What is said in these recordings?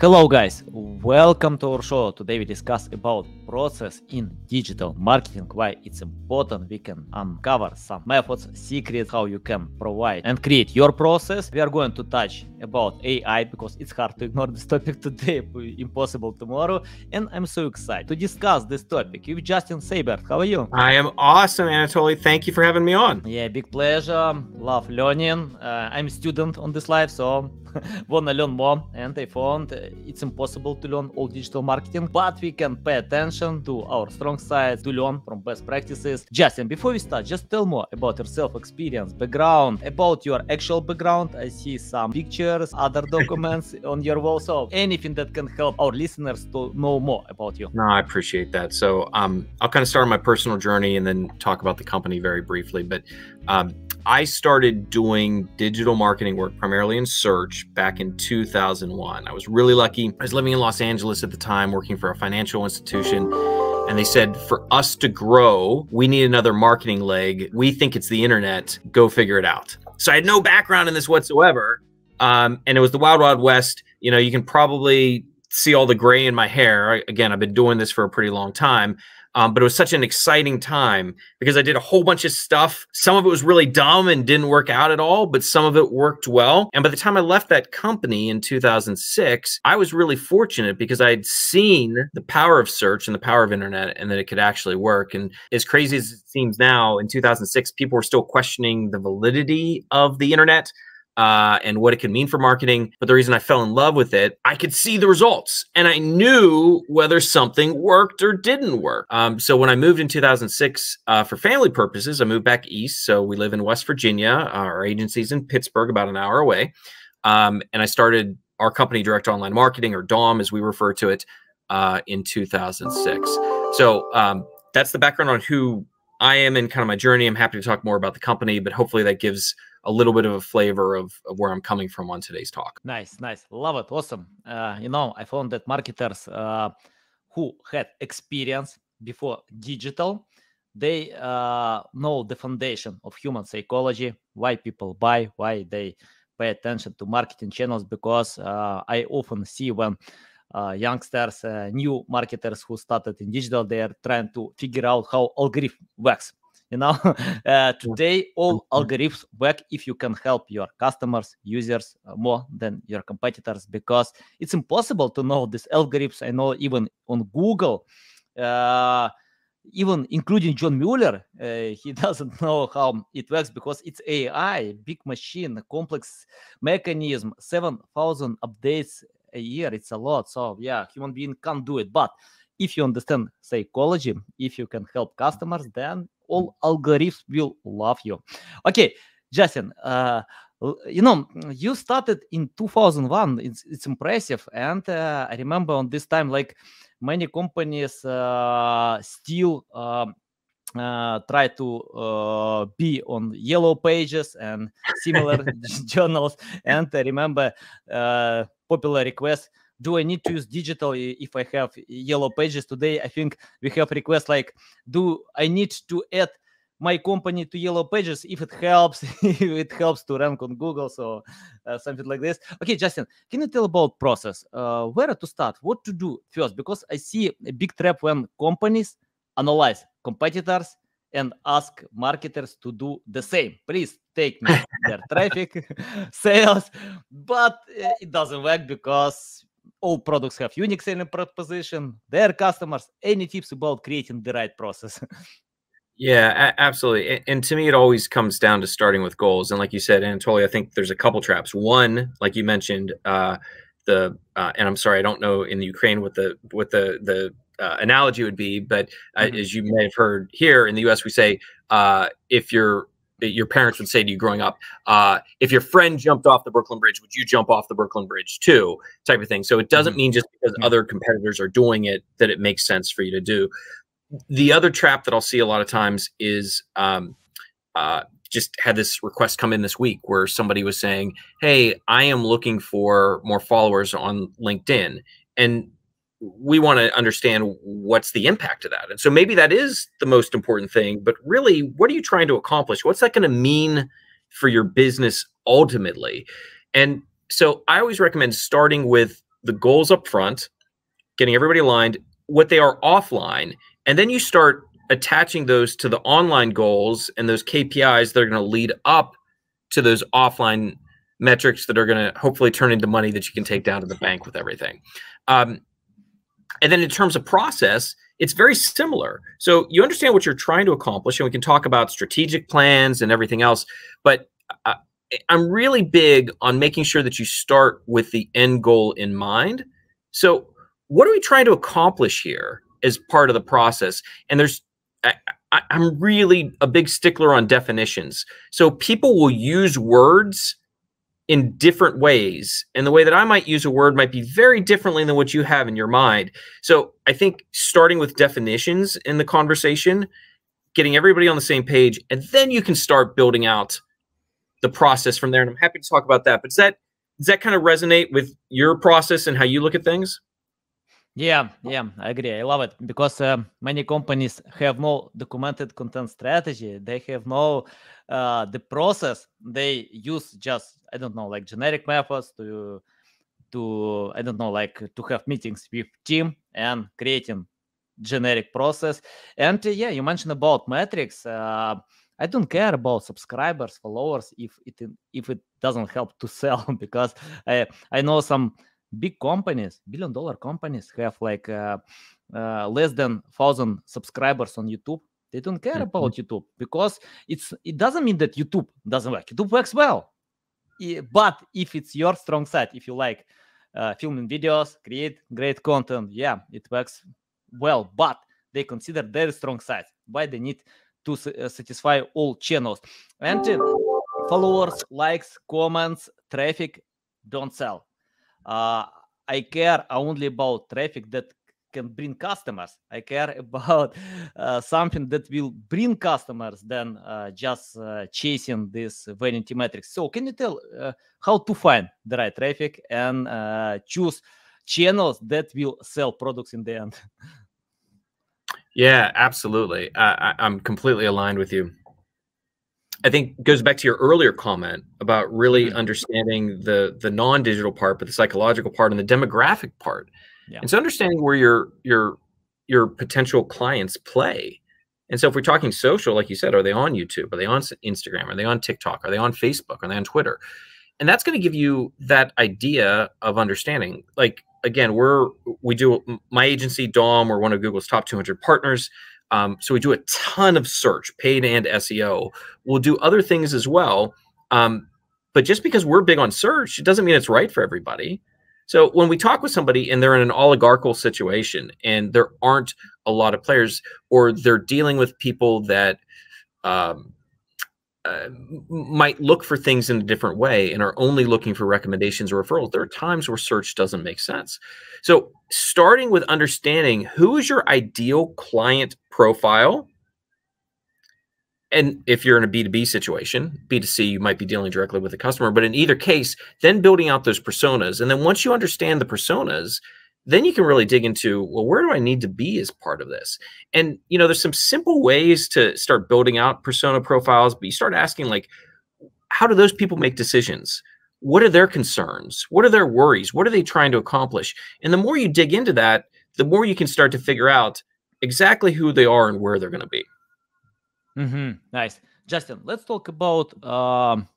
Hello guys, welcome to our show. Today we discuss about process in digital marketing, why it's important. We can uncover some methods, secrets, how you can provide and create your process. We are going to touch about AI because it's hard to ignore this topic today, impossible tomorrow. And I'm so excited to discuss this topic with Justin Seibert. How are you? I am awesome, Anatoly. Thank you for having me on. Yeah, big pleasure. Love learning. Uh, I'm a student on this life, so wanna learn more. And I found it's impossible to learn all digital marketing, but we can pay attention to our strong sides to learn from best practices. Justin, before we start, just tell more about yourself, experience, background, about your actual background. I see some pictures, other documents on your wall. So anything that can help our listeners to know more about you. No, I appreciate that. So um, I'll kind of start my personal journey and then talk about the company very briefly. But um, I started doing digital marketing work primarily in search back in 2001. I was really lucky. I was living in Los Angeles at the time, working for a financial institution. And they said, for us to grow, we need another marketing leg. We think it's the internet. Go figure it out. So I had no background in this whatsoever. Um, and it was the Wild Wild West. You know, you can probably see all the gray in my hair. Again, I've been doing this for a pretty long time. Um, but it was such an exciting time because I did a whole bunch of stuff. Some of it was really dumb and didn't work out at all, but some of it worked well. And by the time I left that company in 2006, I was really fortunate because I had seen the power of search and the power of internet and that it could actually work. And as crazy as it seems now, in 2006, people were still questioning the validity of the internet uh, and what it could mean for marketing. But the reason I fell in love with it, I could see the results and I knew whether something worked or didn't work. Um, so when I moved in 2006 uh, for family purposes, I moved back east. So we live in West Virginia. Our agency's in Pittsburgh, about an hour away. Um, and I started our company, Direct Online Marketing, or DOM as we refer to it, uh, in 2006. So um, that's the background on who I am and kind of my journey. I'm happy to talk more about the company, but hopefully that gives a little bit of a flavor of, of where I'm coming from on today's talk. Nice, nice. Love it. Awesome. Uh, you know, I found that marketers uh, who had experience before digital, they uh, know the foundation of human psychology, why people buy, why they pay attention to marketing channels, because uh, I often see when uh, youngsters, uh, new marketers who started in digital, they are trying to figure out how algorithm works you know uh, today all algorithms work if you can help your customers users uh, more than your competitors because it's impossible to know these algorithms. I know even on google uh, even including john mueller uh, he doesn't know how it works because it's ai big machine complex mechanism 7000 updates a year. It's a lot. So yeah human being can't do it. But if you understand psychology if you can help customers then all algorithms will love you. Okay, Justin, uh, you know, you started in 2001. It's, it's impressive. And uh, I remember on this time, like many companies uh, still um, uh, try to uh, be on yellow pages and similar journals. And I remember uh, popular requests do I need to use digital if I have yellow pages today? I think we have requests like, do I need to add my company to yellow pages if it helps if it helps to rank on google? So uh, something like this. Okay justin can you tell about process? Uh, where to start? What to do first? Because i see a big trap when companies analyze competitors and ask marketers to do the same. Please take me their traffic sales but uh, it doesn't work because all products have unique selling proposition, their customers. Any tips about creating the right process? yeah, absolutely. And, to me, it always comes down to starting with goals. And like you said, Anatoly, I think there's a couple traps. One, like you mentioned, uh, the uh, and I'm sorry, I don't know in the Ukraine what the what the the uh, analogy would be, but uh, mm-hmm. as you may have heard here in the U.S., we say uh, if you're your parents would say to you growing up, uh, if your friend jumped off the Brooklyn Bridge, would you jump off the Brooklyn Bridge too? Type of thing. So it doesn't mm-hmm. mean just because other competitors are doing it that it makes sense for you to do. The other trap that I'll see a lot of times is um, uh, just had this request come in this week where somebody was saying, Hey, I am looking for more followers on LinkedIn. And we want to understand what's the impact of that. And so maybe that is the most important thing, but really, what are you trying to accomplish? What's that going to mean for your business ultimately? And so I always recommend starting with the goals up front, getting everybody aligned, what they are offline, and then you start attaching those to the online goals and those KPIs that are going to lead up to those offline metrics that are going to hopefully turn into money that you can take down to the bank with everything. Um, and then in terms of process, it's very similar. So you understand what you're trying to accomplish, and we can talk about strategic plans and everything else. But uh, I'm really big on making sure that you start with the end goal in mind. So, what are we trying to accomplish here as part of the process? And there's I, am really a big stickler on definitions. So people will use words in different ways. And the way that I might use a word might be very differently than what you have in your mind. So I think starting with definitions in the conversation, getting everybody on the same page, and then you can start building out the process from there. And I'm happy to talk about that. But does that does that kind of resonate with your process and how you look at things? Yeah, yeah, I agree. I love it because uh, many companies have no documented content strategy. They have no uh, the process. They use just I don't know like generic methods to to I don't know like to have meetings with team and creating generic process. And uh, yeah, you mentioned about metrics. Uh, I don't care about subscribers, followers if it if it doesn't help to sell because I I know some big companies, billion dollar companies have like uh, uh, less than thousand subscribers on YouTube. They don't care mm-hmm. about YouTube because it's it doesn't mean that YouTube doesn't work. YouTube works well, but if it's your strong side, if you like uh, filming videos, create great content, yeah, it works well. But they consider their strong side. Why they need to uh, satisfy all channels and uh, followers, likes, comments, traffic don't sell uh, I care only about traffic that can bring customers. I care about uh, something that will bring customers than uh, just uh, chasing this vanity metrics. So, can you tell uh, how to find the right traffic and uh, choose channels that will sell products in the end? Yeah, absolutely. I, I'm completely aligned with you. I think goes back to your earlier comment about really mm-hmm. understanding the the non-digital part, but the psychological part and the demographic part. Yeah. And so understanding where your your your potential clients play. And so if we're talking social, like you said, are they on YouTube? Are they on Instagram? Are they on TikTok? Are they on Facebook? Are they on Twitter? And that's going to give you that idea of understanding. Like again, we're we do my agency Dom, we're one of Google's top 200 partners. Um, so we do a ton of search, paid and SEO. We'll do other things as well. Um, but just because we're big on search, it doesn't mean it's right for everybody. So when we talk with somebody and they're in an oligarchical situation and there aren't a lot of players, or they're dealing with people that um, uh, might look for things in a different way and are only looking for recommendations or referrals, there are times where search doesn't make sense. So, starting with understanding who is your ideal client profile. And if you're in a B2B situation, B2C, you might be dealing directly with the customer. But in either case, then building out those personas. And then once you understand the personas, then you can really dig into well where do i need to be as part of this? And you know there's some simple ways to start building out persona profiles but you start asking like how do those people make decisions? What are their concerns? What are their worries? What are they trying to accomplish? And the more you dig into that the more you can start to figure out exactly who they are and where they're going to be. Mm-hmm. nice. Justin let's talk about um,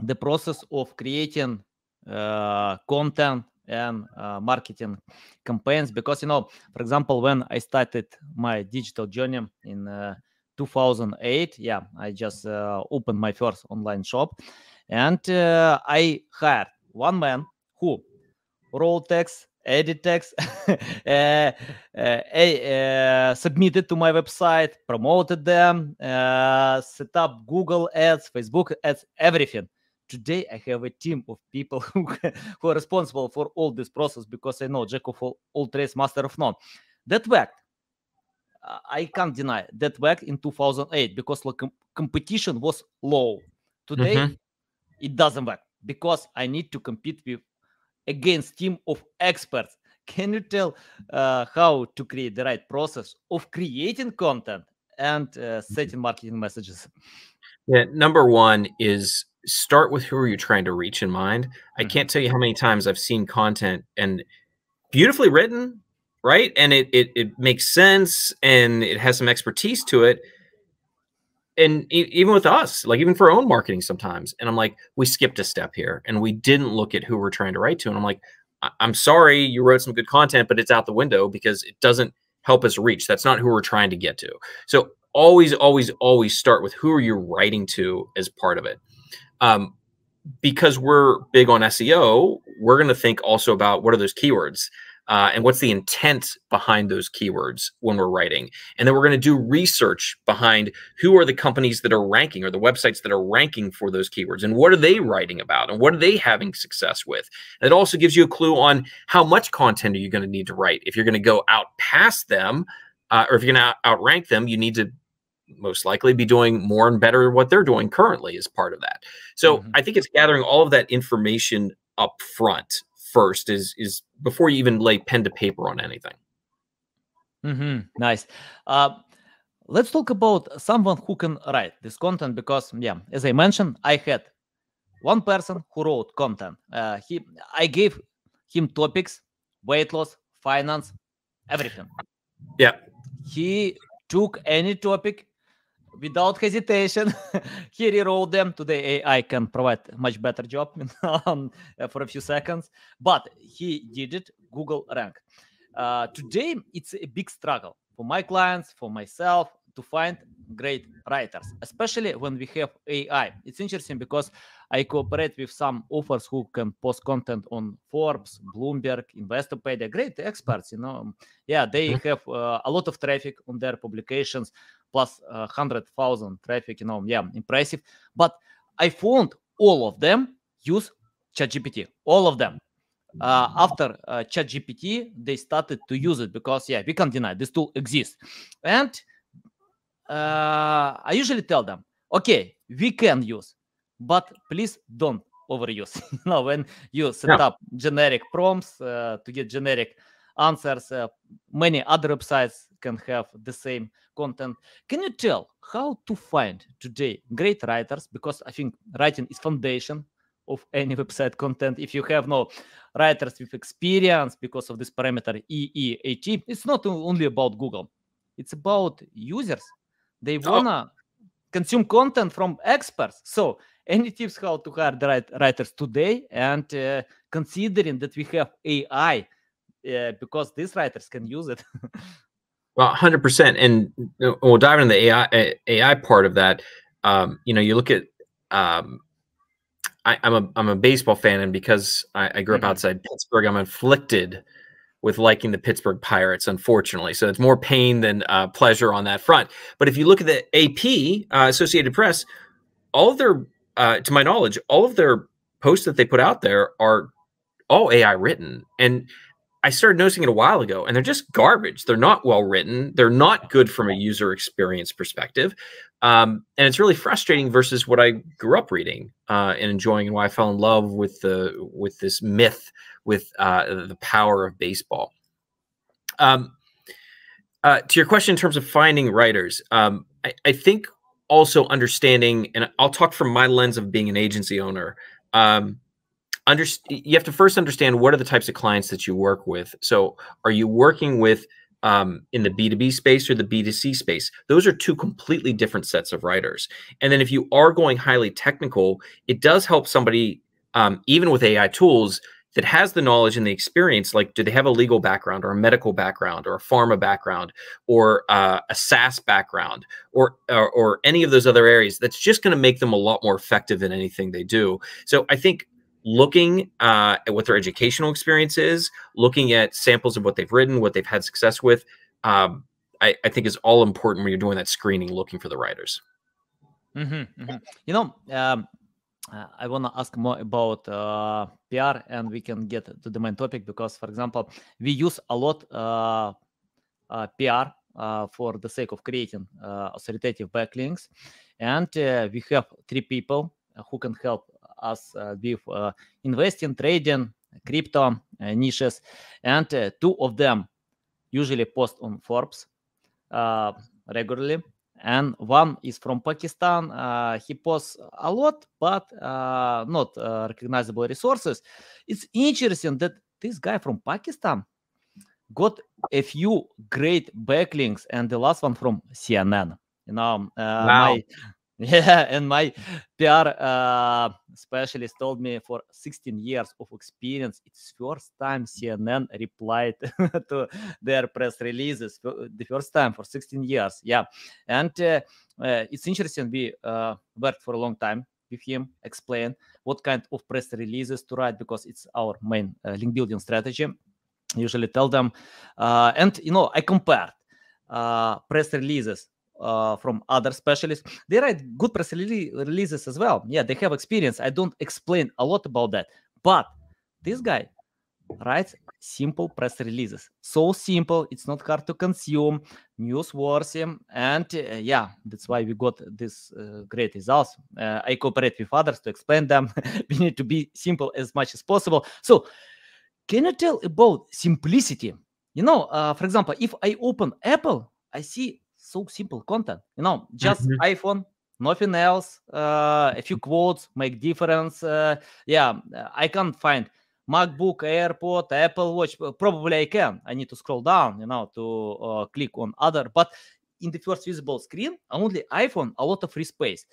the process of creating uh, content and uh, marketing campaigns because you know for example when i started my digital journey in uh, 2008 yeah i just uh, opened my first online shop and uh, i hired one man who wrote text edit text uh, uh, submitted to my website promoted them set up google ads facebook ads everything today i have a team of people who, who are responsible for all this process because i know jack of all, all trades master of none that worked I can't deny that worked in 2008 because com- competition was low. Today, Mhm. it doesn't work because I need to compete with against team of experts. Can you tell uh, how to create the right process of creating content and uh, setting marketing messages? Yeah, number one is start with who are you trying to reach in mind. I Mhm. can't tell you how many times I've seen content and beautifully written, right? And it it, it makes sense and it has some expertise to it. And e- even with us, like even for our own marketing sometimes, and I'm like, we skipped a step here and we didn't look at who we're trying to write to. And I'm like, I- I'm sorry, you wrote some good content, but it's out the window because it doesn't help us reach. That's not who we're trying to get to. So always, always, always start with who are you writing to as part of it. Um, because we're big on SEO, we're going to think also about what are those keywords uh, and what's the intent behind those keywords when we're writing. And then we're going to do research behind who are the companies that are ranking or the websites that are ranking for those keywords and what are they writing about and what are they having success with. And it also gives you a clue on how much content are you going to need to write. If you're going to go out past them, uh, or if you're going to outrank them, you need to most likely be doing more and better what they're doing currently as part of that. So Mhm. I think it's gathering all of that information up front first is is before you even lay pen to paper on anything. hmm Nice. Uh, let's talk about someone who can write this content because, yeah, as I mentioned, I had one person who wrote content. Uh, he, I gave him topics, weight loss, finance, everything. Yeah. He took any topic without hesitation. he rewrote them. Today, AI can provide a much better job um, for a few seconds, but he did it. Google rank. Uh, today, it's a big struggle for my clients, for myself, to find great writers, especially when we have AI. It's interesting because I cooperate with some authors who can post content on Forbes, Bloomberg, Investopedia, great experts, you know. Yeah, they Mhm. have uh, a lot of traffic on their publications, plus uh, 100,000 traffic, you know, yeah, impressive. But I found all of them use ChatGPT, all of them uh, after uh, ChatGPT, they started to use it because, yeah, we can't deny this tool exists. And uh, I usually tell them, okay, we can use, but please don't overuse. you know, when you set Yeah. up generic prompts uh, to get generic answers, uh, many other websites can have the same content. Can you tell how to find today great writers? Because I think writing is foundation of any website content. If you have no writers with experience because of this parameter EEAT, it's not only about Google. It's about users. They Oh. wanna consume content from experts. So any tips how to hire the right writers today and uh, considering that we have AI uh, because these writers can use it. Well, hundred percent, and uh, we'll dive into the AI AI part of that. Um, you know, you look at. Um, I, I'm a I'm a baseball fan, and because I, I grew up Mhm. outside Pittsburgh, I'm afflicted with liking the Pittsburgh Pirates, unfortunately. So it's more pain than uh, pleasure on that front. But if you look at the AP, uh, Associated Press, all of their, uh, to my knowledge, all of their posts that they put out there are all AI written, and I started noticing it a while ago, and they're just garbage. They're not well written. They're not good from a user experience perspective, um, and it's really frustrating versus what I grew up reading uh, and enjoying, and why I fell in love with the with this myth with uh, the power of baseball. Um, uh, to your question in terms of finding writers, um, I, I think also understanding, and I'll talk from my lens of being an agency owner. Um, underst- you have to first understand what are the types of clients that you work with. So, are you working with um, in the B2B space or the B2C space? Those are two completely different sets of writers. And then, if you are going highly technical, it does help somebody, um, even with AI tools, that has the knowledge and the experience. Like, do they have a legal background or a medical background or a pharma background or uh, a SaaS background or, or or any of those other areas? That's just going to make them a lot more effective in anything they do. So, I think looking uh, at what their educational experience is, looking at samples of what they've written, what they've had success with, um, I, I, think is all important when you're doing that screening, looking for the writers. Mm-hmm, mm-hmm. You know, um, uh, I want to ask more about uh, PR, and we can get to the main topic because, for example, we use a lot uh, PR uh, for the sake of creating uh, authoritative backlinks. And we have three people who can help us with investing, trading, crypto niches. And two of them usually post on Forbes regularly and one is from Pakistan. Uh, he posts a lot, but uh, not uh, recognizable resources. It's interesting that this guy from Pakistan got a few great backlinks, and the last one from CNN. You know, wow. my yeah, and my PR uh, specialist told me for 16 years of experience, it's first time CNN replied to their press releases. The first time for 16 years, yeah. And uh, uh, it's interesting. We uh, worked for a long time with him, explain what kind of press releases to write because it's our main uh, link building strategy. Usually tell them, uh, and you know, I compared press releases uh, from other specialists. They write good press releases as well. Yeah, they have experience. I don't explain a lot about that, but this guy writes simple press releases. So simple, it's not hard to consume, newsworthy, and uh, yeah, that's why we got this uh, great results. Uh, I cooperate with others to explain them. we need to be simple as much as possible. So, can you tell about simplicity? You know, uh, for example, if I open Apple, I see so simple content. You know, just mm-hmm. iPhone, nothing else. Uh, a few quotes make difference. Uh, yeah, I can't find MacBook, AirPod, Apple Watch. Probably I can. I need to scroll down, you know, to uh, click on other. But in the first visible screen, only iPhone, a lot of free space.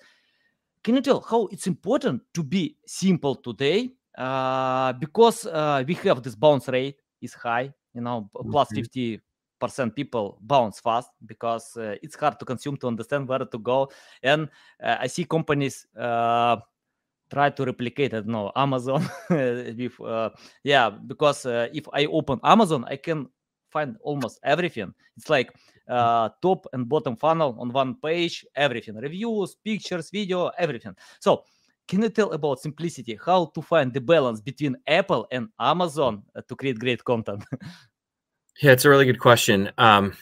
Can you tell how it's important to be simple today? Uh, because uh, we have this bounce rate is high, you know, plus 50 percent people bounce fast because uh, it's hard to consume to understand where to go. And uh, i see companies uh, try to replicate i don't know amazon with uh, yeah because uh, if i open amazon i can find almost everything. It's like uh, top and bottom funnel on one page everything. Reviews pictures video everything. So can you tell about simplicity? How to find the balance between apple and amazon to create great content Yeah, it's a really good question. Um,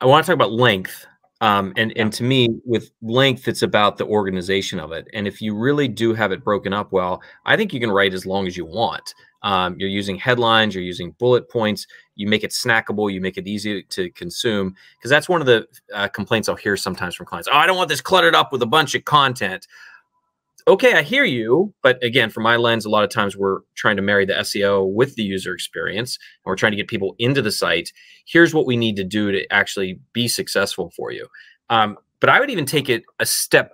I want to talk about length. Um, and and to me, with length, it's about the organization of it. And if you really do have it broken up well, I think you can write as long as you want. Um, you're using headlines, you're using bullet points, you make it snackable, you make it easy to consume. Because that's one of the uh, complaints I'll hear sometimes from clients. Oh, I don't want this cluttered up with a bunch of content okay, I hear you. But again, from my lens, a lot of times we're trying to marry the SEO with the user experience and we're trying to get people into the site. Here's what we need to do to actually be successful for you. Um, but I would even take it a step.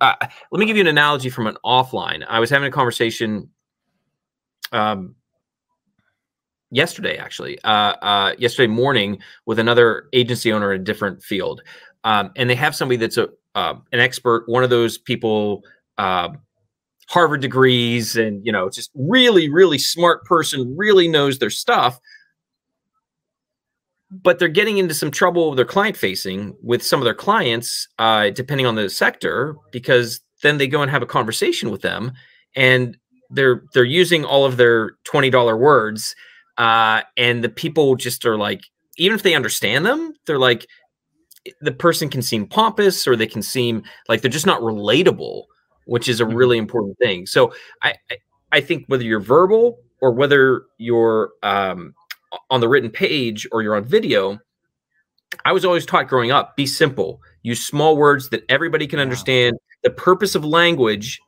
Uh, let me give you an analogy from an offline. I was having a conversation um, yesterday, actually, uh, uh, yesterday morning with another agency owner in a different field. Um, and they have somebody that's a uh, an expert, one of those people uh, Harvard degrees and, you know, just really, really smart person, really knows their stuff. But they're getting into some trouble with their client facing with some of their clients, uh, depending on the sector, because then they go and have a conversation with them and they're they're using all of their $20 words uh, and the people just are like even if they understand them they're like the person can seem pompous or they can seem like they're just not relatable which is a mm-hmm. really important thing. So I, I think whether you're verbal or whether you're um, on the written page or you're on video, I was always taught growing up: be simple, use small words that everybody can understand. The purpose of language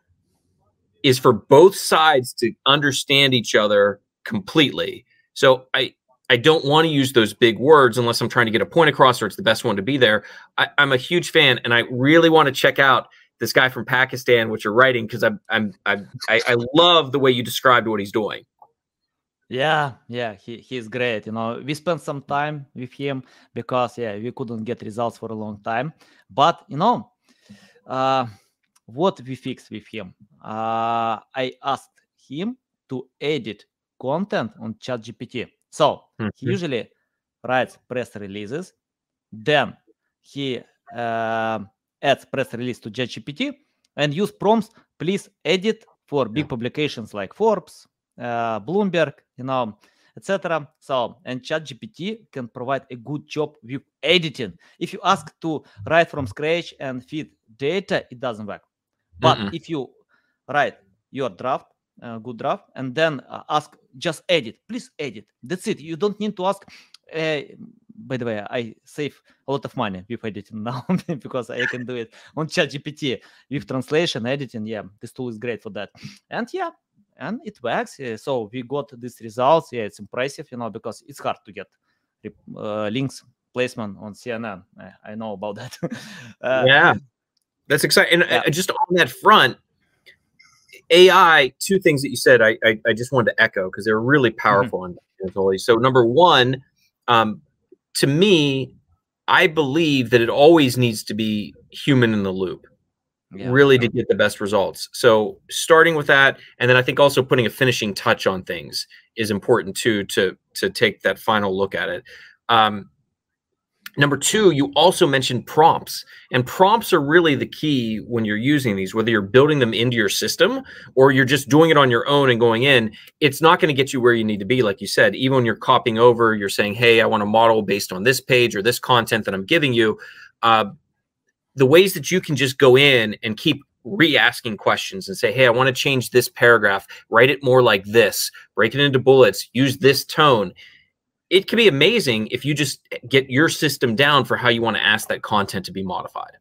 is for both sides to understand each other completely. So I I don't want to use those big words unless I'm trying to get a point across or it's the best one to be there. I, am a huge fan, and I really want to check out this guy from Pakistan, what you're writing, because I'm, I'm, I'm I, I love the way you described what he's doing. Yeah, yeah, he, he's great. You know, we spent some time with him because yeah, we couldn't get results for a long time. But you know, uh, what we fixed with him, uh, I asked him to edit content on ChatGPT. So mm-hmm. he usually writes press releases, then he uh, adds press release to ChatGPT and use prompts. Please edit for big publications like Forbes, uh, Bloomberg, you know, etc. So, and ChatGPT can provide a good job with editing. If you ask to write from scratch and feed data, it doesn't work. But Mm-mm. if you write your draft, uh, good draft, and then uh, ask just edit, please edit. That's it. You don't need to ask. Uh, by the way, I save a lot of money with editing now because I can do it on ChatGPT with translation, editing. Yeah, this tool is great for that. And yeah, and it works. Uh, so we got these results. Yeah, it's impressive, you know, because it's hard to get uh, links placement on CNN. I, I know about that. uh, yeah, that's exciting. And Yeah. just on that front, AI. Two things that you said, I I, I just wanted to echo because they're really powerful. And Anatoly. So number one, um, to me, I believe that it always needs to be human in the loop. yeah. really to get the best results. So starting with that, and then I think also putting a finishing touch on things is important too to to take that final look at it. Um, number two, you also mentioned prompts, and prompts are really the key when you're using these. Whether you're building them into your system or you're just doing it on your own and going in, it's not going to get you where you need to be. Like you said, even when you're copying over, you're saying, "Hey, I want a model based on this page or this content that I'm giving you." Uh, the ways that you can just go in and keep re-asking questions and say hey i want to change this paragraph write it more like this break it into bullets use this tone it can be amazing if you just get your system down for how you want to ask that content to be modified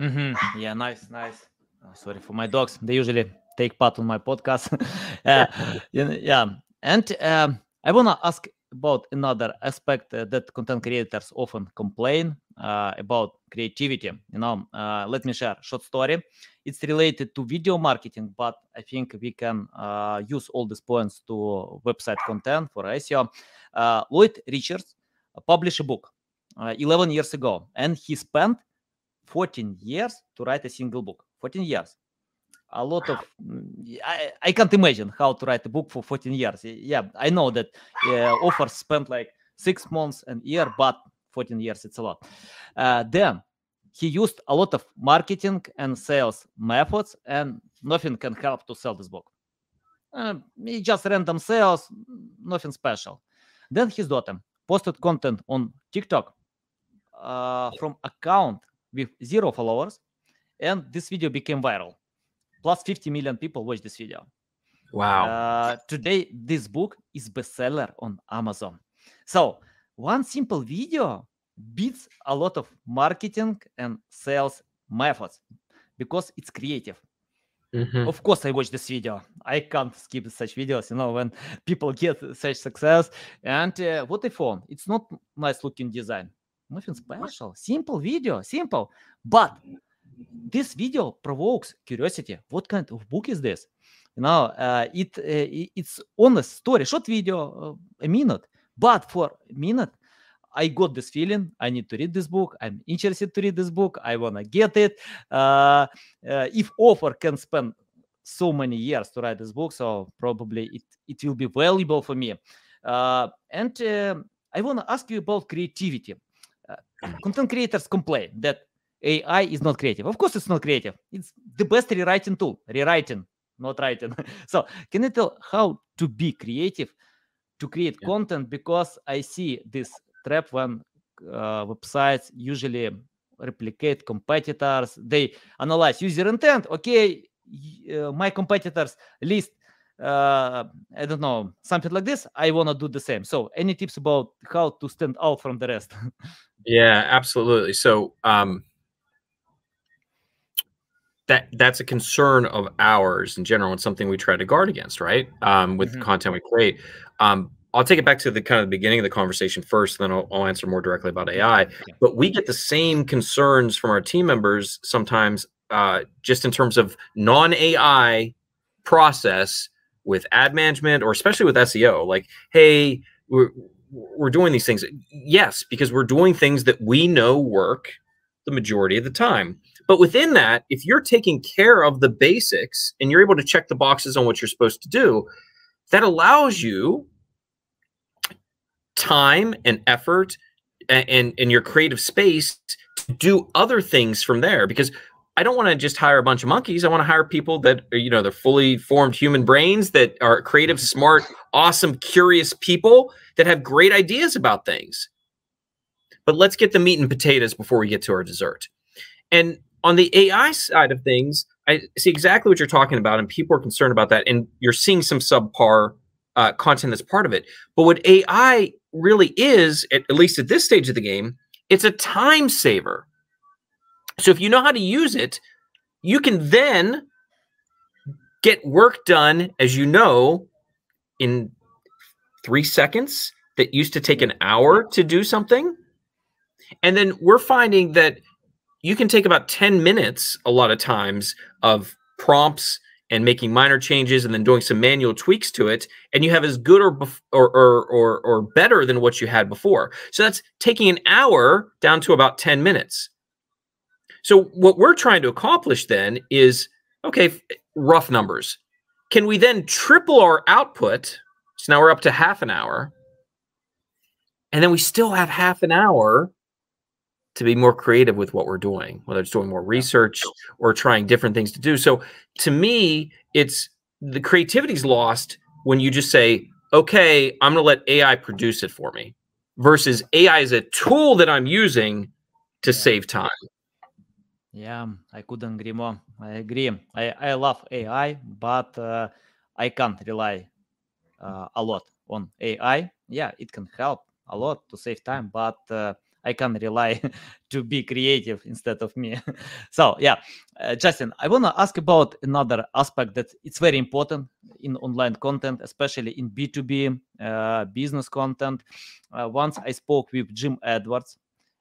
Mm-hmm. Yeah, nice, nice. Oh, sorry for my dogs. They usually take part on my podcast. uh, yeah, yeah. and um, I wanna ask about another aspect uh, that content creators often complain uh, about creativity. You know, uh, let me share a short story. It's related to video marketing, but I think we can uh, use all these points to website content for SEO. Uh, Lloyd Richards published a book uh, 11 years ago, and he spent 14 years to write a single book 14 years a lot of I, y- I, I can't imagine how to write a book for 14 years yeah i know that uh, authors spent like six months and year but 14 years it's a lot. Uh, then he used a lot of marketing and sales methods and nothing can help to sell this book. Uh, just random sales nothing special. Then his daughter posted content on tiktok uh, from account with zero followers and this video became viral. Plus 50 million people watched this video. Wow. Uh, today this book is bestseller on amazon. So one simple video beats a lot of marketing and sales methods because it's creative. Mhm. of course i watch this video. I can't skip such videos you know when people get such success. And uh, what i found it's not nice looking design. Nothing special. Simple video simple. But this video provokes curiosity. What kind of book is this? You know uh, it, uh, it's honest story short video uh, a minute but for a minute i got this feeling i need to read this book i'm interested to read this book i want to get it. Uh, uh, if author can spend so many years to write this book so probably it, it will be valuable for me. Uh, and um i want to ask you about creativity. Uh, content creators complain that ai is not creative. Of course it's not creative. It's the best rewriting tool. Rewriting not writing. So can you tell how to be creative to create Yeah. content because i see this trap when uh, websites usually replicate competitors they analyze user intent okay uh, my competitors list uh, i don't know something like this i want to do the same so any tips about how to stand out from the rest Yeah, absolutely. So um, that that's a concern of ours in general, and something we try to guard against, right? Um, with the Mhm. content we create. Um, I'll take it back to the kind of the beginning of the conversation first, then I'll, I'll answer more directly about AI. Okay. But we get the same concerns from our team members sometimes, uh, just in terms of non-AI process with ad management, or especially with SEO. Like, hey, we're we're doing these things. Yes, because we're doing things that we know work the majority of the time. But within that, if you're taking care of the basics and you're able to check the boxes on what you're supposed to do, that allows you time and effort and, and, and your creative space to do other things from there. Because I don't want to just hire a bunch of monkeys. I want to hire people that are, you know, they're fully formed human brains that are creative, smart, awesome, curious people that have great ideas about things. But let's get the meat and potatoes before we get to our dessert. And on the AI side of things, I see exactly what you're talking about, and people are concerned about that. And you're seeing some subpar uh, content that's part of it. But what AI really is, at, at least at this stage of the game, it's a time saver. So if you know how to use it, you can then get work done, as you know, in three seconds that used to take an hour to do something. And then we're finding that you can take about 10 minutes a lot of times of prompts and making minor changes and then doing some manual tweaks to it and you have as good or or or or, or better than what you had before. So that's taking an hour down to about 10 minutes. So what we're trying to accomplish then is okay rough numbers. Can we then triple our output? So now we're up to half an hour. And then we still have half an hour to be more creative with what we're doing, whether it's doing more research or trying different things to do. So to me, it's the creativity's lost when you just say, okay, I'm going to let AI produce it for me versus AI is a tool that I'm using to yeah. save time. Yeah, I couldn't agree more. I agree. I, I love AI, but uh, I can't rely uh, a lot on AI. Yeah, it can help a lot to save time, but uh, I can rely to be creative instead of me. so yeah, uh, Justin, I want to ask about another aspect that it's very important in online content, especially in B2B uh, business content. Uh, once I spoke with Jim Edwards,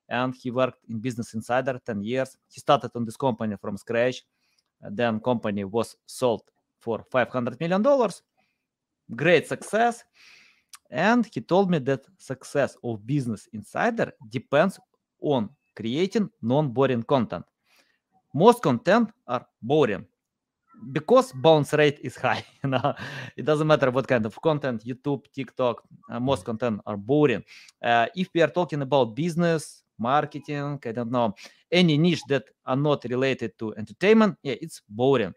and he worked in Business Insider 10 years. He started on this company from scratch. Uh, then company was sold for 500 million dollars. Great success and he told me that success of Business Insider depends on creating non-boring content. Most content are boring because bounce rate is high. You know, it doesn't matter what kind of content, YouTube, TikTok, uh, most content are boring. Uh, if we are talking about business, marketing, I don't know, any niche that are not related to entertainment, yeah, it's boring.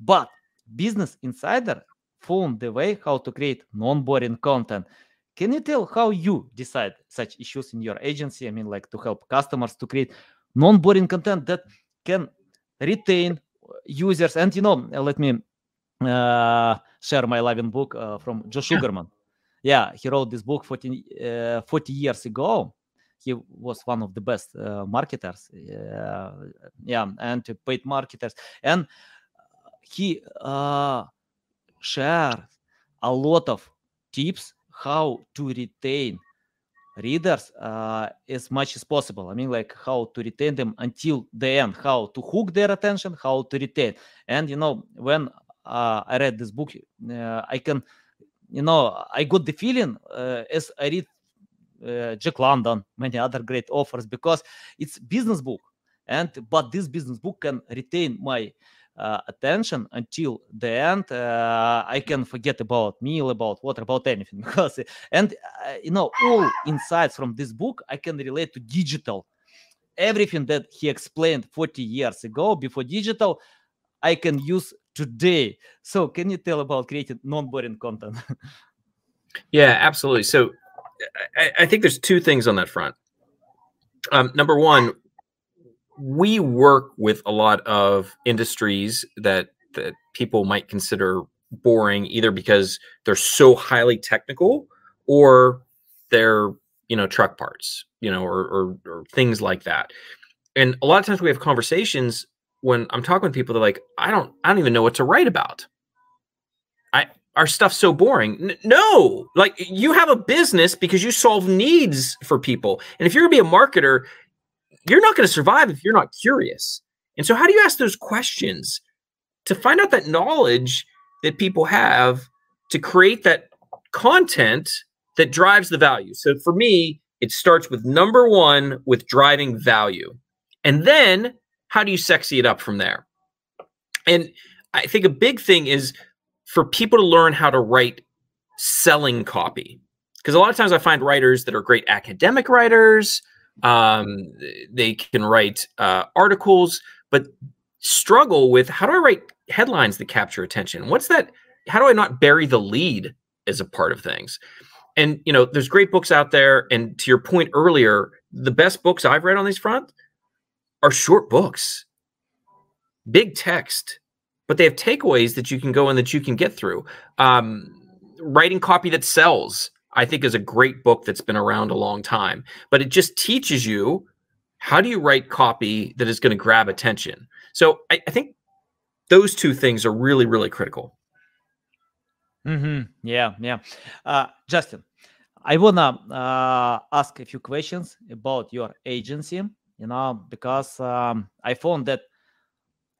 But Business Insider found the way how to create non-boring content. Can you tell how you decide such issues in your agency? I mean, like to help customers to create non-boring content that can retain users. And you know, let me uh, share my living book uh, from Joe Sugarman. Yeah, he wrote this book 40, uh, 40 years ago. He was one of the best uh, marketers, yeah, and paid marketers, and he uh, share a lot of tips how to retain readers uh, as much as possible. I mean, like how to retain them until the end, how to hook their attention, how to retain. And you know, when uh, I read this book, uh, I can, you know, I got the feeling uh, as I read uh, Jack London, many other great authors, because it's business book, and but this business book can retain my uh, attention until the end uh, i can forget about meal about water about anything because and uh, you know all insights from this book i can relate to digital. Everything that he explained 40 years ago before digital i can use today. So can you tell about creating non-boring content? Yeah absolutely. So I, I think there's two things on that front. Um, number one we work with a lot of industries that that people might consider boring either because they're so highly technical or they're you know truck parts you know or, or, or things like that. And a lot of times we have conversations when i'm talking with people they're like i don't i don't even know what to write about. I our stuff's so boring. N- no! Like you have a business because you solve needs for people. And if you're gonna be a marketer you're not going to survive if you're not curious. And so, how do you ask those questions to find out that knowledge that people have to create that content that drives the value? So, for me, it starts with number one, with driving value. And then, how do you sexy it up from there? And I think a big thing is for people to learn how to write selling copy. Because a lot of times I find writers that are great academic writers, um, they can write uh, articles, but struggle with how do I write headlines that capture attention? What's that? How do I not bury the lead as a part of things? And you know, there's great books out there. And to your point earlier, the best books I've read on these front are short books, big text, but they have takeaways that you can go and that you can get through. Um, writing copy that sells, I think, is a great book that's been around a long time, but it just teaches you how do you write copy that is going to grab attention. So I, I think those two things are really, really critical. Mm-hmm. Yeah, yeah. Uh, Justin, I wanna uh, ask a few questions about your agency. You know, because um, I found that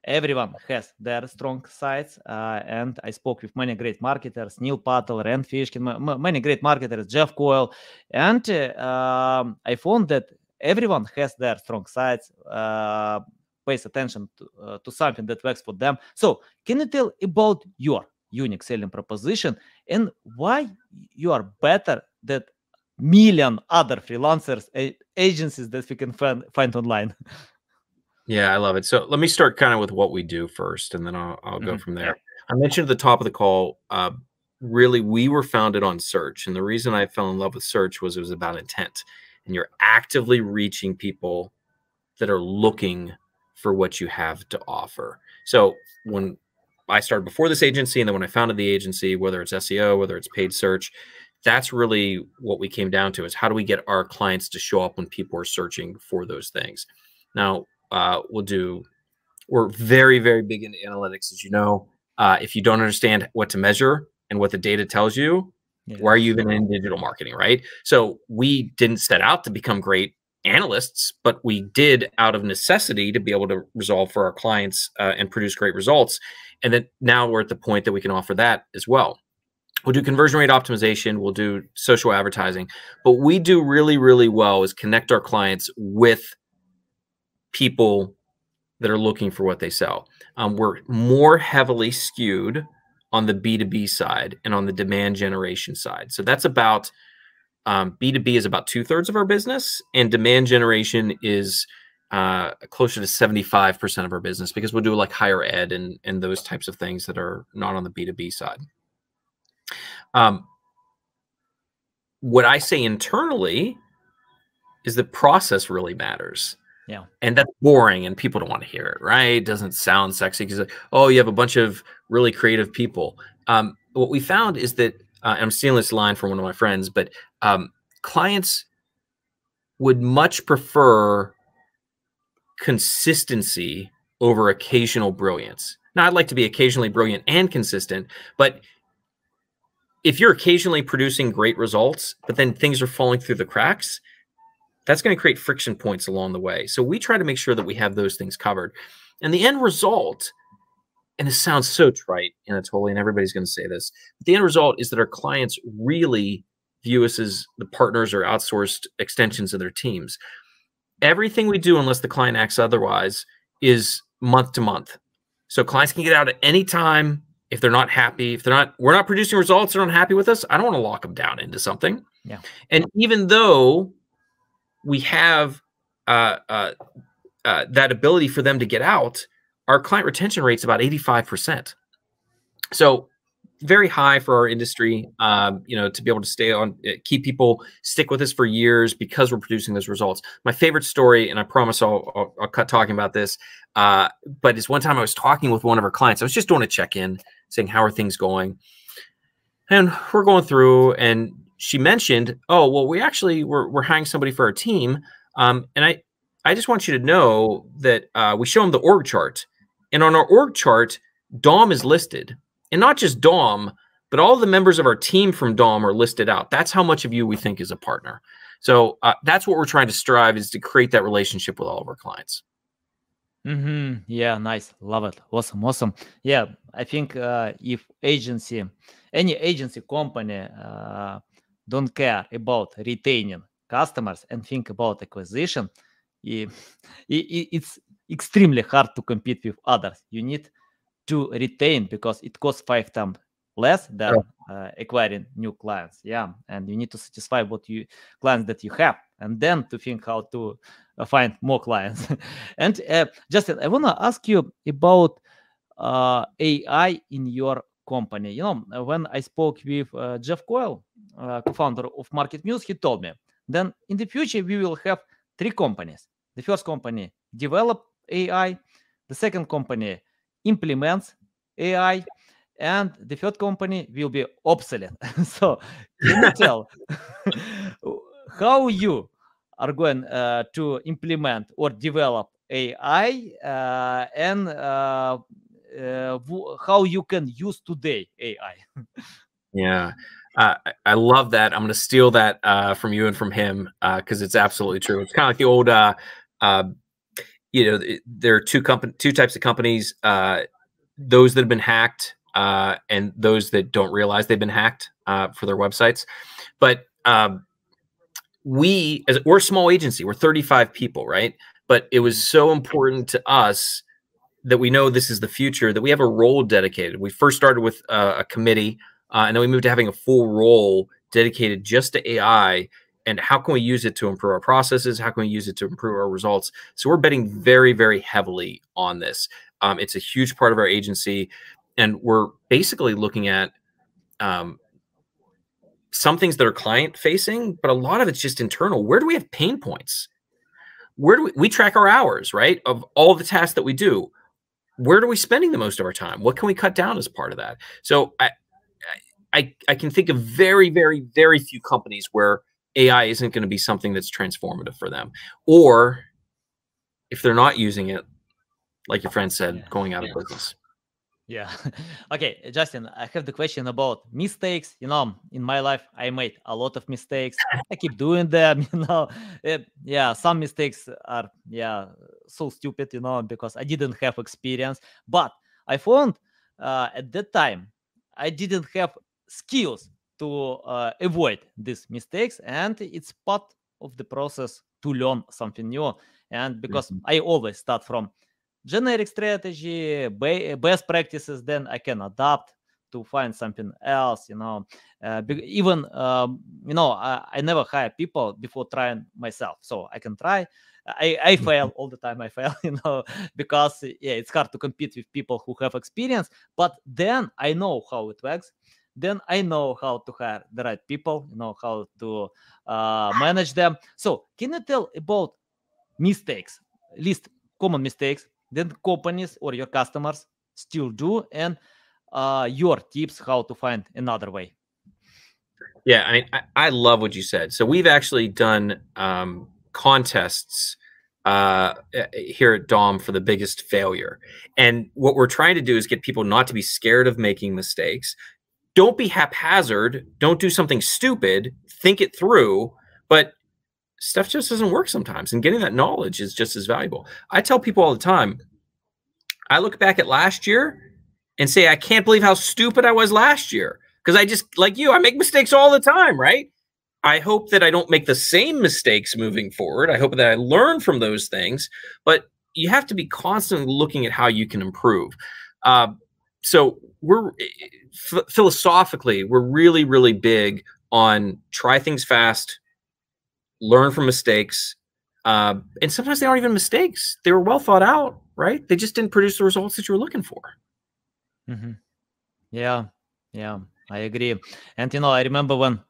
everyone has their strong sides, uh, and I spoke with many great marketers: Neil Patel, Rand Fishkin, many great marketers, Jeff Coyle, and uh, um, I found that everyone has their strong sides. Uh, pays attention to, uh, to something that works for them. So, can you tell about your unique selling proposition and why you are better than million other freelancers agencies that we can find, find online yeah i love it so let me start kind of with what we do first and then i'll, I'll go mm-hmm. from there i mentioned at the top of the call uh, really we were founded on search and the reason i fell in love with search was it was about intent and you're actively reaching people that are looking for what you have to offer so when I started before this agency, and then when I founded the agency, whether it's SEO, whether it's paid search, that's really what we came down to: is how do we get our clients to show up when people are searching for those things. Now uh, we'll do. We're very, very big into analytics, as you know. Uh, if you don't understand what to measure and what the data tells you, yeah. why are you even in digital marketing, right? So we didn't set out to become great analysts, but we did out of necessity to be able to resolve for our clients uh, and produce great results. And then now we're at the point that we can offer that as well. We'll do conversion rate optimization, we'll do social advertising, but we do really, really well is connect our clients with people that are looking for what they sell. Um, we're more heavily skewed on the B2B side and on the demand generation side. So that's about um, B2B is about two thirds of our business, and demand generation is uh, closer to 75% of our business because we'll do like higher ed and, and those types of things that are not on the B2B side. Um, what I say internally is the process really matters. Yeah. And that's boring and people don't want to hear it, right? It doesn't sound sexy because, oh, you have a bunch of really creative people. Um, what we found is that, uh, I'm stealing this line from one of my friends, but um, clients would much prefer consistency over occasional brilliance. Now, I'd like to be occasionally brilliant and consistent, but if you're occasionally producing great results, but then things are falling through the cracks, that's going to create friction points along the way. So we try to make sure that we have those things covered. And the end result, and this sounds so trite, Anatoly, and everybody's going to say this, but the end result is that our clients really view us as the partners or outsourced extensions of their teams everything we do, unless the client acts otherwise, is month to month. So clients can get out at any time if they're not happy. If they're not, we're not producing results, they're not happy with us. I don't want to lock them down into something. Yeah. And even though we have uh, uh, uh, that ability for them to get out, our client retention rate is about 85%. So very high for our industry. Um, you know, to be able to stay on, eh, keep people stick with us for years because we're producing those results. My favorite story, and I promise I'll, I'll, I'll cut talking about this, uh, but it's one time I was talking with one of our clients. I was just doing a check in, saying how are things going, and we're going through, and she mentioned, oh well, we actually we're we're hiring somebody for our team, um, and I I just want you to know that uh, we show them the org chart, and on our org chart, Dom is listed and not just Dom, but all the members of our team from Dom are listed out. That's how much of you we think is a partner. So uh, that's what we're trying to strive is to create that relationship with all of our clients. Mm-hmm. Yeah, nice. Love it. Awesome. Awesome. Yeah, I think uh, if agency, any agency company uh, don't care about retaining customers and think about acquisition, it, it, it's extremely hard to compete with others. You need to retain because it costs five times less than uh, acquiring new clients yeah and you need to satisfy what you clients that you have and then to think how to find more clients. and uh, Justin, I want to ask you about uh, AI in your company. You know, when I spoke with uh, Jeff Coyle, uh, co-founder of MarketMuse, he told me, then in the future we will have three companies. The first company develop AI, the second company implements AI, and the third company will be obsolete. so can you tell how you are going uh, to implement or develop AI uh, and uh how you can use today AI? yeah. Uh, I love that. I'm going to steal that uh, from you and from him because it's absolutely true. It's kind of like the old, you know, there are two company, two types of companies: those that have been hacked uh, and those that don't realize they've been hacked uh, for their websites. But um, we, as we're a small agency, we're 35 people, right? But it was so important to us that we know this is the future that we have a role dedicated. We first started with uh, a committee, uh, and then we moved to having a full role dedicated just to AI and how can we use it to improve our processes how can we use it to improve our results so we're betting very very heavily on this um, it's a huge part of our agency and we're basically looking at um, some things that are client facing, but a lot of it's just internal. Where do we have pain points? Where do we, we track our hours, right? Of all the tasks that we do, where are we spending the most of our time? What can we cut down as part of that? So I, I, I can think of very, very, very few companies where AI isn't going to be something that's transformative for them, or if they're not using it, like your friend said, going out of business. Yeah. okay, Justin, I have the question about mistakes. You know, in my life, I made a lot of mistakes. I keep doing them. You know, it, yeah, some mistakes are yeah so stupid. You know, because I didn't have experience. But I found uh, at that time I didn't have skills to uh, avoid these mistakes, and it's part of the process to learn something new. And because mm-hmm. I always start from generic strategy, best practices, then I can adapt to find something else, you know. Uh, even, um, you know, I, I, never hire people before trying myself. So I can try. I, I fail all the time. I fail, you know, because yeah, it's hard to compete with people who have experience. But then I know how it works. Then I know how to hire the right people, you know, how to uh, manage them. So can you tell about mistakes, least common mistakes that companies or your customers still do and uh, your tips how to find another way. Yeah i mean I, I love what you said. So we've actually done um, contests uh, here at dom for the biggest failure. And what we're trying to do is get people not to be scared of making mistakes. Don't be haphazard. Don't do something stupid. Think it through. But stuff just doesn't work sometimes and getting that knowledge is just as valuable. I tell people all the time i look back at last year and say i can't believe how stupid i was last year because i just like you i make mistakes all the time right i hope that i don't make the same mistakes moving forward i hope that i learn from those things but you have to be constantly looking at how you can improve uh, so we're f- philosophically we're really really big on try things fast learn from mistakes. Uh, and sometimes they aren't even mistakes. They were well thought out, right? They just didn't produce the results that you were looking for. Mm-hmm. Yeah, yeah, I agree. And you know, I remember when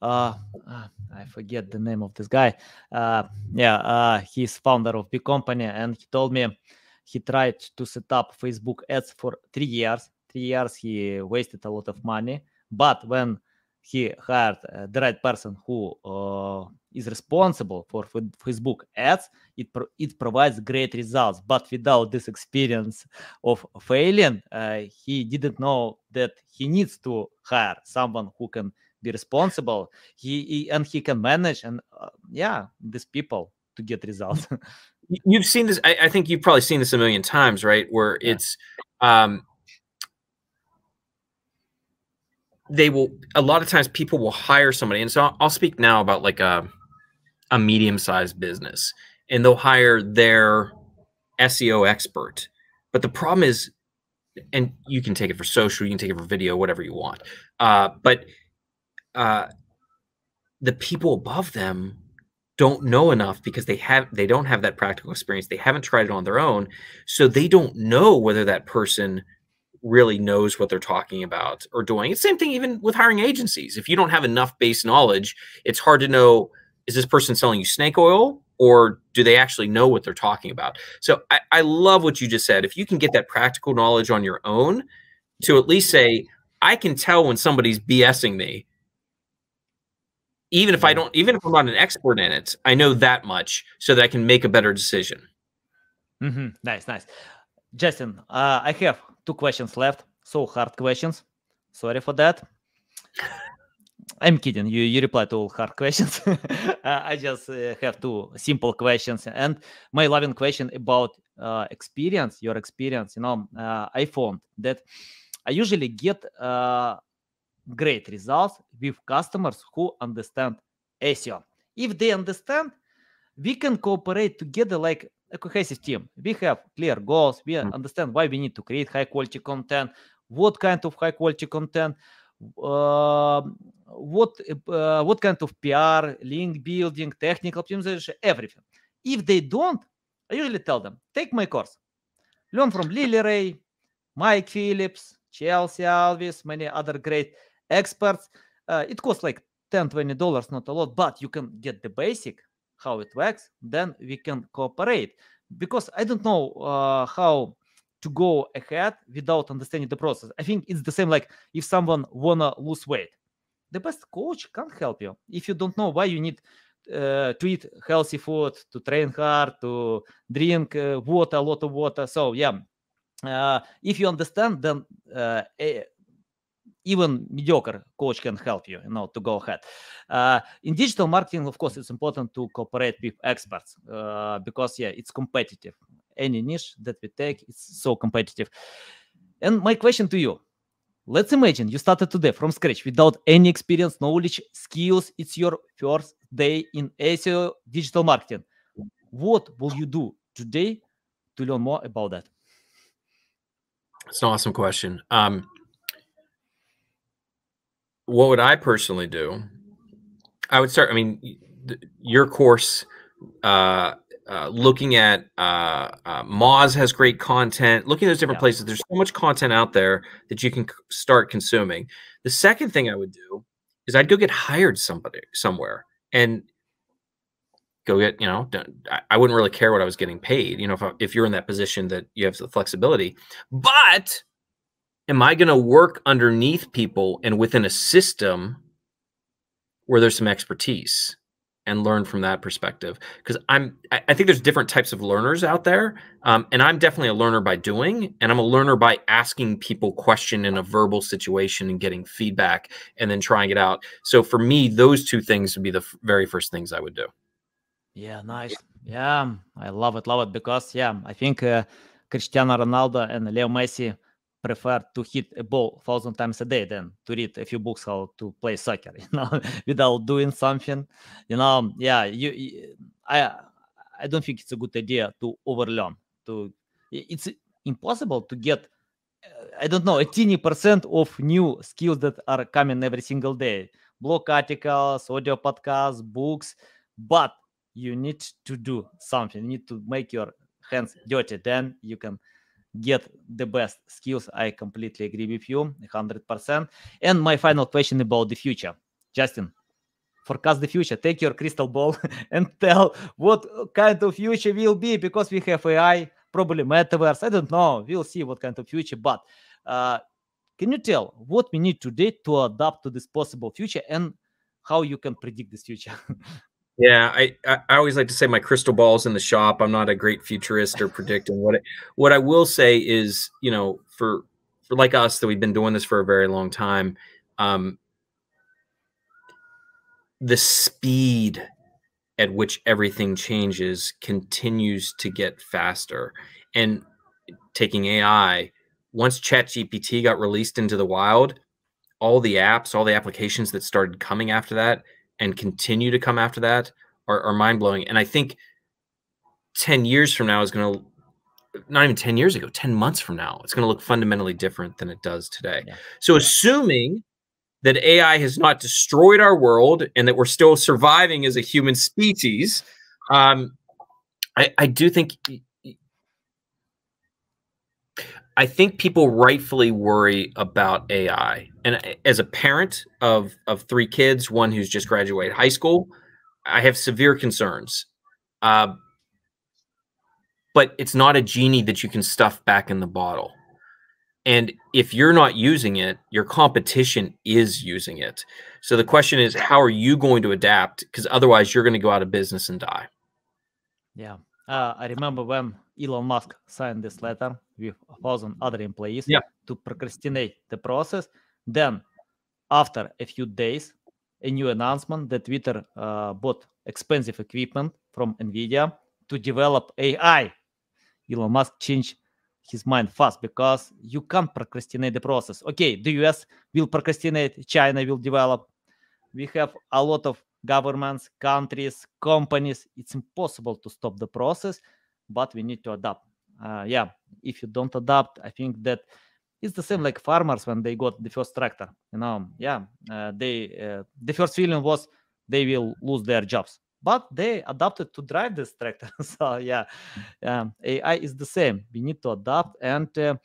uh, uh I forget the name of this guy. Uh, yeah, uh, he's founder of big company, and he told me he tried to set up Facebook ads for three years. Three years he wasted a lot of money, but when he hired uh, the right person who uh, is responsible for Facebook ads, it pro- it provides great results. But without this experience of failing, uh, he didn't know that he needs to hire someone who can be responsible. He, he and he can manage and uh, yeah, these people to get results. you've seen this. I, I, think you've probably seen this a million times, right? Where yeah. it's um, they will a lot of times people will hire somebody and so i'll, I'll speak now about like a, a medium-sized business and they'll hire their seo expert. But the problem is and you can take it for social you can take it for video whatever you want uh, but uh, the people above them don't know enough because they have they don't have that practical experience. They haven't tried it on their own so they don't know whether that person really knows what they're talking about or doing. It's same thing even with hiring agencies. If you don't have enough base knowledge it's hard to know is this person selling you snake oil or do they actually know what they're talking about so I, I love what you just said if you can get that practical knowledge on your own to at least say i can tell when somebody's bsing me even if I don't, even if I'm not an expert in it, I know that much so that I can make a better decision. Mm-hmm. Nice, nice. Justin, uh, I have two questions left. So hard questions. Sorry for that. I'm kidding. You you reply to all hard questions. I just uh, have two simple questions. And my loving question about uh, experience, your experience. You know, uh, I found that I usually get uh, great results with customers who understand SEO. If they understand, we can cooperate together like a cohesive team. We have clear goals. We mm. understand why we need to create high quality content, what kind of high quality content, what what kind of PR, link building, technical optimization, everything. If they don't, I usually tell them, take my course. Learn from Lily Ray, Mike Phillips, Chelsea Alves, many other great experts. Uh, it costs like 10 20 dollars not a lot but you can get the basic how it works then we can cooperate because i don't know uh, how to go ahead without understanding the process. I think it's the same like if someone wanna lose weight. The best coach can't help you. If you don't know why you need uh, to eat healthy food to train hard to drink uh, water a lot of water. So yeah. Uh, if you understand then uh, even mediocre coach can help you, you know, to go ahead. Uh, in digital marketing, of course, it's important to cooperate with experts uh, because, yeah, it's competitive. Any niche that we take, it's so competitive. And my question to you: Let's imagine you started today from scratch without any experience, knowledge, skills. It's your first day in SEO digital marketing. What will you do today to learn more about that? It's an awesome question. Um, what would I personally do? I would start. I mean, your course, uh, uh, looking at uh, uh, Moz has great content. Looking at those different yeah. places, there's so much content out there that you can start consuming. The second thing I would do is I'd go get hired somebody somewhere and go get you know i wouldn't really care what i was getting paid you know if, if you're in that position that you have the flexibility but am I going to work underneath people and within a system where there's some expertise and learn from that perspective? Because I'm, I think there's different types of learners out there, um, and I'm definitely a learner by doing, and I'm a learner by asking people question in a verbal situation and getting feedback, and then trying it out. So for me, those two things would be the very first things I would do. Yeah, nice. Yeah, I love it, love it because yeah, I think uh, Cristiano Ronaldo and Leo Messi prefer to hit a ball thousand times a day than to read a few books how to play soccer you know without doing something you know yeah you, i i don't think it's a good idea to overlearn to it's impossible to get i don't know a teeny percent of new skills that are coming every single day blog articles audio podcasts books but you need to do something you need to make your hands dirty then you can get the best skills. I completely agree with you, 100%. And my final question about the future. Justin, forecast the future. Take your crystal ball and tell what kind of future will be because we have AI, probably metaverse. I don't know. We'll see what kind of future. But uh, can you tell what we need today to adapt to this possible future and how you can predict this future? Yeah, I, I always like to say my crystal ball's in the shop. I'm not a great futurist or predicting what it, what I will say is, you know, for for like us that we've been doing this for a very long time, um, the speed at which everything changes continues to get faster. And taking AI, once ChatGPT got released into the wild, all the apps, all the applications that started coming after that and continue to come after that are, are mind blowing. And I think 10 years from now is going to, not even 10 years ago, 10 months from now, it's going to look fundamentally different than it does today. Yeah. So, assuming that AI has not destroyed our world and that we're still surviving as a human species, um, I, I do think I think people rightfully worry about AI. And as a parent of of three kids, one who's just graduated high school, I have severe concerns. Uh, but it's not a genie that you can stuff back in the bottle. And if you're not using it, your competition is using it. So the question is, how are you going to adapt? Because otherwise, you're going to go out of business and die. Yeah. Uh, I remember when Elon Musk signed this letter with a thousand other employees yeah. to procrastinate the process. Then, after a few days, a new announcement that Twitter uh, bought expensive equipment from NVIDIA to develop AI. Elon Musk changed his mind fast because you can't procrastinate the process. Okay, the US will procrastinate, China will develop. We have a lot of governments, countries, companies. It's impossible to stop the process, but we need to adapt. Uh, yeah, if you don't adapt, I think that it's the same like farmers when they got the first tractor. You know, yeah, uh, they uh, the first feeling was they will lose their jobs, but they adapted to drive this tractor. so yeah, um, AI is the same. We need to adapt, and uh,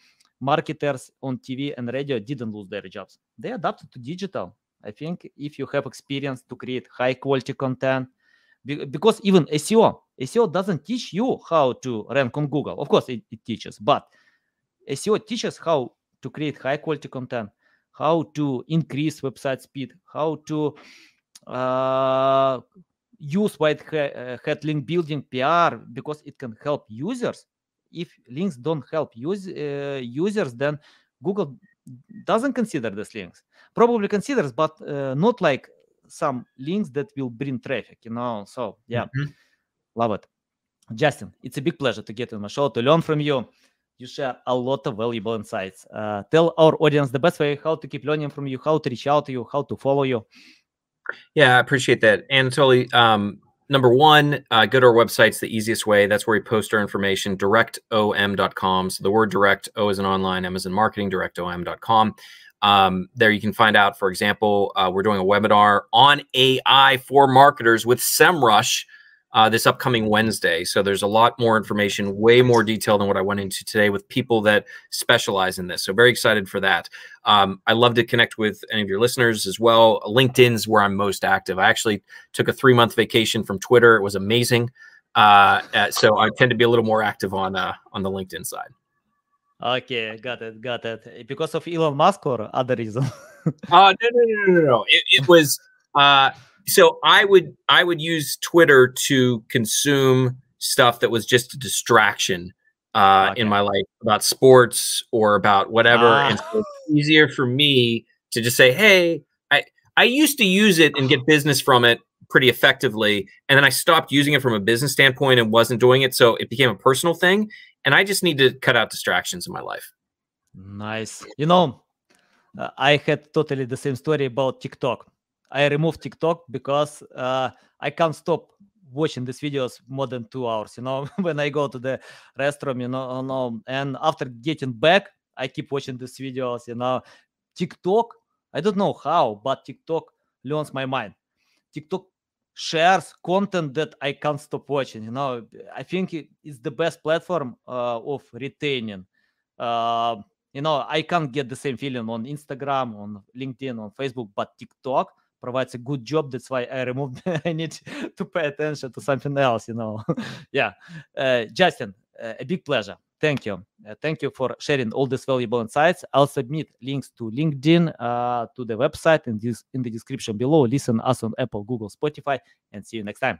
marketers on TV and radio didn't lose their jobs. They adapted to digital. I think if you have experience to create high quality content, because even SEO, SEO doesn't teach you how to rank on Google. Of course, it, it teaches, but SEO teaches how to create high quality content, how to increase website speed, how to uh, use white uh, hat link building PR because it can help users. If links don't help use, uh, users, then Google doesn't consider these links. Probably considers, but uh, not like some links that will bring traffic. You know. So yeah, mm-hmm. love it. Justin, it's a big pleasure to get on my show to learn from you. You share a lot of valuable insights. Uh, tell our audience the best way how to keep learning from you, how to reach out to you, how to follow you. Yeah, I appreciate that. Anatoly, um, number one, uh, go to our website. It's the easiest way. That's where we post our information, directom.com. So the word direct, O is an online, M is in marketing, directom.com. Um, there you can find out, for example, uh, we're doing a webinar on AI for marketers with SEMrush uh, this upcoming Wednesday. So there's a lot more information, way more detail than what I went into today with people that specialize in this. So very excited for that. Um, I love to connect with any of your listeners as well. LinkedIn's where I'm most active. I actually took a three month vacation from Twitter. It was amazing. Uh, uh, so I tend to be a little more active on uh, on the LinkedIn side. Okay, got it, got it. Because of Elon Musk or other reason? uh, no, no, no, no, no. It, it was uh, so I would I would use Twitter to consume stuff that was just a distraction uh, okay. in my life about sports or about whatever, ah. and so it's easier for me to just say, "Hey, I I used to use it and get business from it pretty effectively, and then I stopped using it from a business standpoint and wasn't doing it, so it became a personal thing, and I just need to cut out distractions in my life." Nice, you know. Uh, I had totally the same story about TikTok I removed TikTok because uh, I can't stop watching these videos more than two hours. You know, when I go to the restroom, you know, and after getting back, I keep watching these videos. You know, TikTok. I don't know how, but TikTok learns my mind. TikTok shares content that I can't stop watching. You know, I think it's the best platform uh, of retaining. Uh, you know, I can't get the same feeling on Instagram, on LinkedIn, on Facebook, but TikTok provides a good job. That's why I removed. I need to pay attention to something else. You know, yeah. Uh, Justin, uh, a big pleasure. Thank you. Uh, thank you for sharing all these valuable insights. I'll submit links to LinkedIn, uh, to the website, in this in the description below. Listen us on Apple, Google, Spotify, and see you next time.